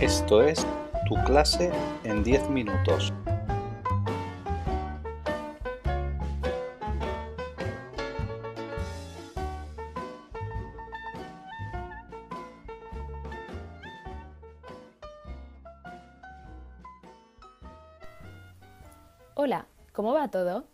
Esto es Tu clase en 10 minutos. Hola, ¿cómo va todo?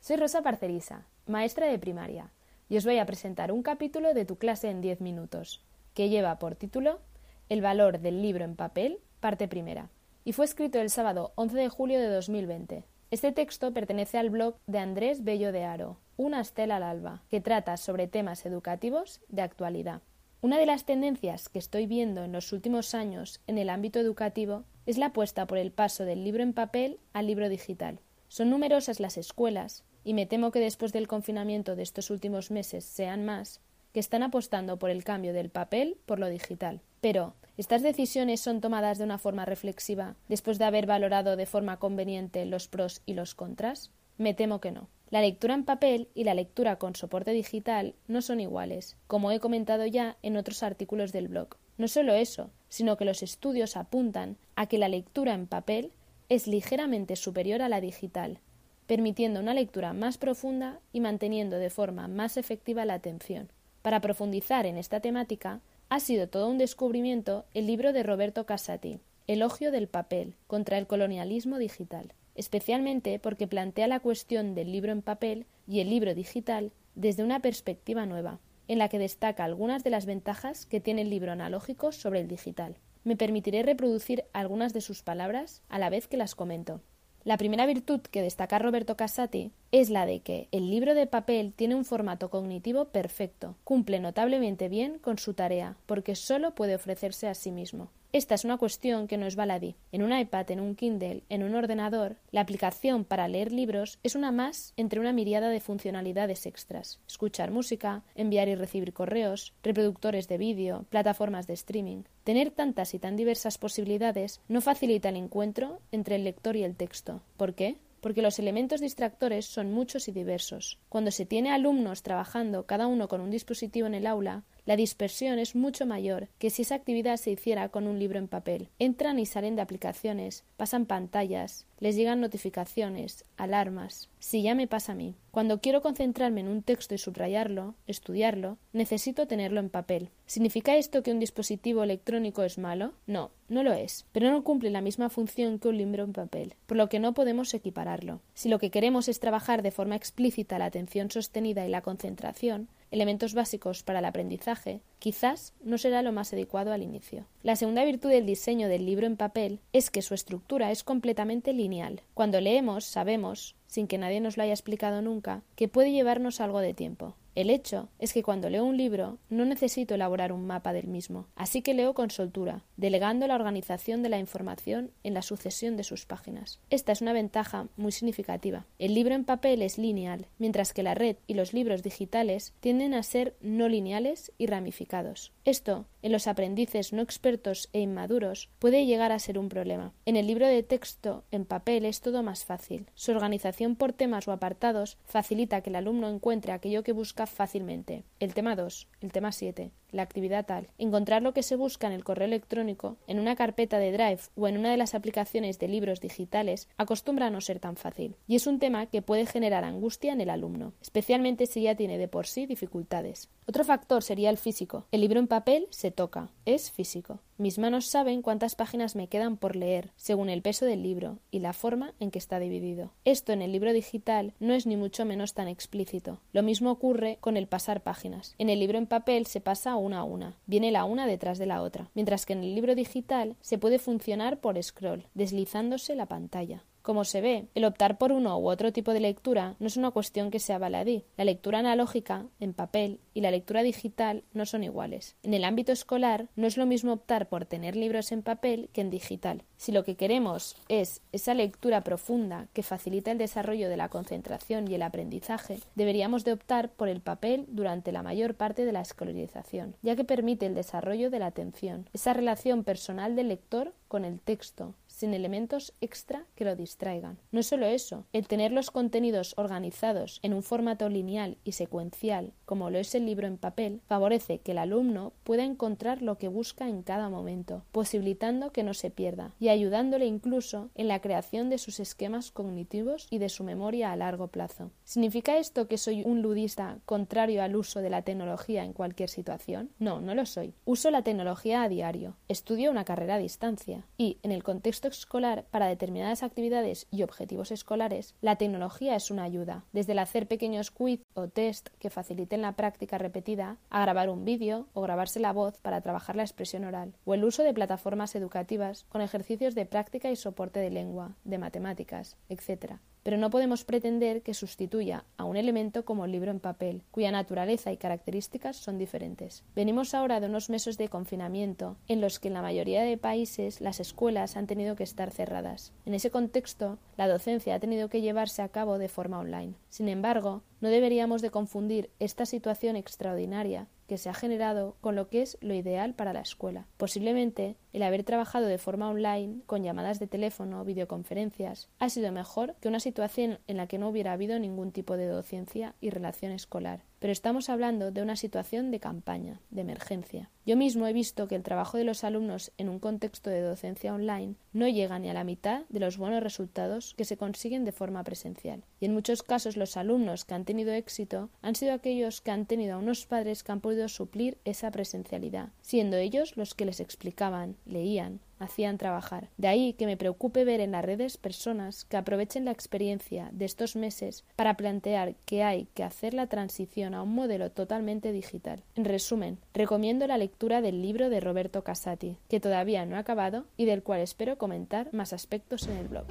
Soy Rosa Parcerisa, maestra de primaria, y os voy a presentar un capítulo de tu clase en 10 minutos, que lleva por título El valor del libro en papel, parte primera, y fue escrito el sábado 11 de julio de 2020. Este texto pertenece al blog de Andrés Bello de Aro, Una estela al alba, que trata sobre temas educativos de actualidad. Una de las tendencias que estoy viendo en los últimos años en el ámbito educativo es la apuesta por el paso del libro en papel al libro digital. Son numerosas las escuelas, y me temo que después del confinamiento de estos últimos meses sean más, que están apostando por el cambio del papel por lo digital. Pero, ¿estas decisiones son tomadas de una forma reflexiva después de haber valorado de forma conveniente los pros y los contras? Me temo que no. La lectura en papel y la lectura con soporte digital no son iguales, como he comentado ya en otros artículos del blog. No solo eso, sino que los estudios apuntan a que la lectura en papel es ligeramente superior a la digital, permitiendo una lectura más profunda y manteniendo de forma más efectiva la atención. Para profundizar en esta temática, ha sido todo un descubrimiento el libro de Roberto Casati, Elogio del papel contra el colonialismo digital, especialmente porque plantea la cuestión del libro en papel y el libro digital desde una perspectiva nueva, en la que destaca algunas de las ventajas que tiene el libro analógico sobre el digital. Me permitiré reproducir algunas de sus palabras a la vez que las comento. La primera virtud que destaca Roberto Casati es la de que el libro de papel tiene un formato cognitivo perfecto, cumple notablemente bien con su tarea, porque solo puede ofrecerse a sí mismo. Esta es una cuestión que no es baladí. En un iPad, en un Kindle, en un ordenador, la aplicación para leer libros es una más entre una miriada de funcionalidades extras. Escuchar música, enviar y recibir correos, reproductores de vídeo, plataformas de streaming. Tener tantas y tan diversas posibilidades no facilita el encuentro entre el lector y el texto. ¿Por qué? porque los elementos distractores son muchos y diversos. Cuando se tiene alumnos trabajando cada uno con un dispositivo en el aula, la dispersión es mucho mayor que si esa actividad se hiciera con un libro en papel. Entran y salen de aplicaciones, pasan pantallas, les llegan notificaciones, alarmas. Si ya me pasa a mí. Cuando quiero concentrarme en un texto y subrayarlo, estudiarlo, necesito tenerlo en papel. ¿Significa esto que un dispositivo electrónico es malo? No, no lo es, pero no cumple la misma función que un libro en papel, por lo que no podemos equipararlo. Si lo que queremos es trabajar de forma explícita la atención sostenida y la concentración, elementos básicos para el aprendizaje, quizás no será lo más adecuado al inicio. La segunda virtud del diseño del libro en papel es que su estructura es completamente lineal. Cuando leemos, sabemos, sin que nadie nos lo haya explicado nunca, que puede llevarnos algo de tiempo. El hecho es que cuando leo un libro no necesito elaborar un mapa del mismo, así que leo con soltura, delegando la organización de la información en la sucesión de sus páginas. Esta es una ventaja muy significativa. El libro en papel es lineal, mientras que la red y los libros digitales tienden a ser no lineales y ramificados. Esto, en los aprendices no expertos e inmaduros, puede llegar a ser un problema. En el libro de texto en papel es todo más fácil. Su organización por temas o apartados facilita que el alumno encuentre aquello que busca fácilmente. El tema 2, el tema 7, la actividad tal. Encontrar lo que se busca en el correo electrónico, en una carpeta de Drive o en una de las aplicaciones de libros digitales acostumbra a no ser tan fácil. Y es un tema que puede generar angustia en el alumno, especialmente si ya tiene de por sí dificultades. Otro factor sería el físico. El libro en papel se toca, es físico. Mis manos saben cuántas páginas me quedan por leer, según el peso del libro y la forma en que está dividido. Esto en el libro digital no es ni mucho menos tan explícito. Lo mismo ocurre con el pasar páginas. En el libro en papel se pasa una a una, viene la una detrás de la otra, mientras que en el libro digital se puede funcionar por scroll, deslizándose la pantalla. Como se ve, el optar por uno u otro tipo de lectura no es una cuestión que sea baladí. La lectura analógica, en papel, y la lectura digital no son iguales. En el ámbito escolar no es lo mismo optar por tener libros en papel que en digital. Si lo que queremos es esa lectura profunda que facilita el desarrollo de la concentración y el aprendizaje, deberíamos de optar por el papel durante la mayor parte de la escolarización, ya que permite el desarrollo de la atención, esa relación personal del lector con el texto, sin elementos extra que lo distraigan. No solo eso, el tener los contenidos organizados en un formato lineal y secuencial, como lo es el libro en papel, favorece que el alumno pueda encontrar lo que busca en cada momento, posibilitando que no se pierda y ayudándole incluso en la creación de sus esquemas cognitivos y de su memoria a largo plazo. ¿Significa esto que soy un ludista contrario al uso de la tecnología en cualquier situación? No, no lo soy. Uso la tecnología a diario, estudio una carrera a distancia y, en el contexto escolar, para determinadas actividades y objetivos escolares, la tecnología es una ayuda, desde el hacer pequeños quiz o test que faciliten la práctica repetida, a grabar un vídeo o grabarse la voz para trabajar la expresión oral, o el uso de plataformas educativas con ejercicios de práctica y soporte de lengua, de matemáticas, etc pero no podemos pretender que sustituya a un elemento como el libro en papel, cuya naturaleza y características son diferentes. Venimos ahora de unos meses de confinamiento en los que en la mayoría de países las escuelas han tenido que estar cerradas. En ese contexto, la docencia ha tenido que llevarse a cabo de forma online. Sin embargo, no deberíamos de confundir esta situación extraordinaria que se ha generado con lo que es lo ideal para la escuela. Posiblemente el haber trabajado de forma online, con llamadas de teléfono videoconferencias, ha sido mejor que una situación en la que no hubiera habido ningún tipo de docencia y relación escolar. Pero estamos hablando de una situación de campaña, de emergencia. Yo mismo he visto que el trabajo de los alumnos en un contexto de docencia online no llega ni a la mitad de los buenos resultados que se consiguen de forma presencial. Y en muchos casos los alumnos que han tenido éxito han sido aquellos que han tenido a unos padres que han podido suplir esa presencialidad, siendo ellos los que les explicaban, leían, hacían trabajar. De ahí que me preocupe ver en las redes personas que aprovechen la experiencia de estos meses para plantear que hay que hacer la transición a un modelo totalmente digital. En resumen, recomiendo la lectura del libro de Roberto Casati, que todavía no he acabado y del cual espero comentar más aspectos en el blog.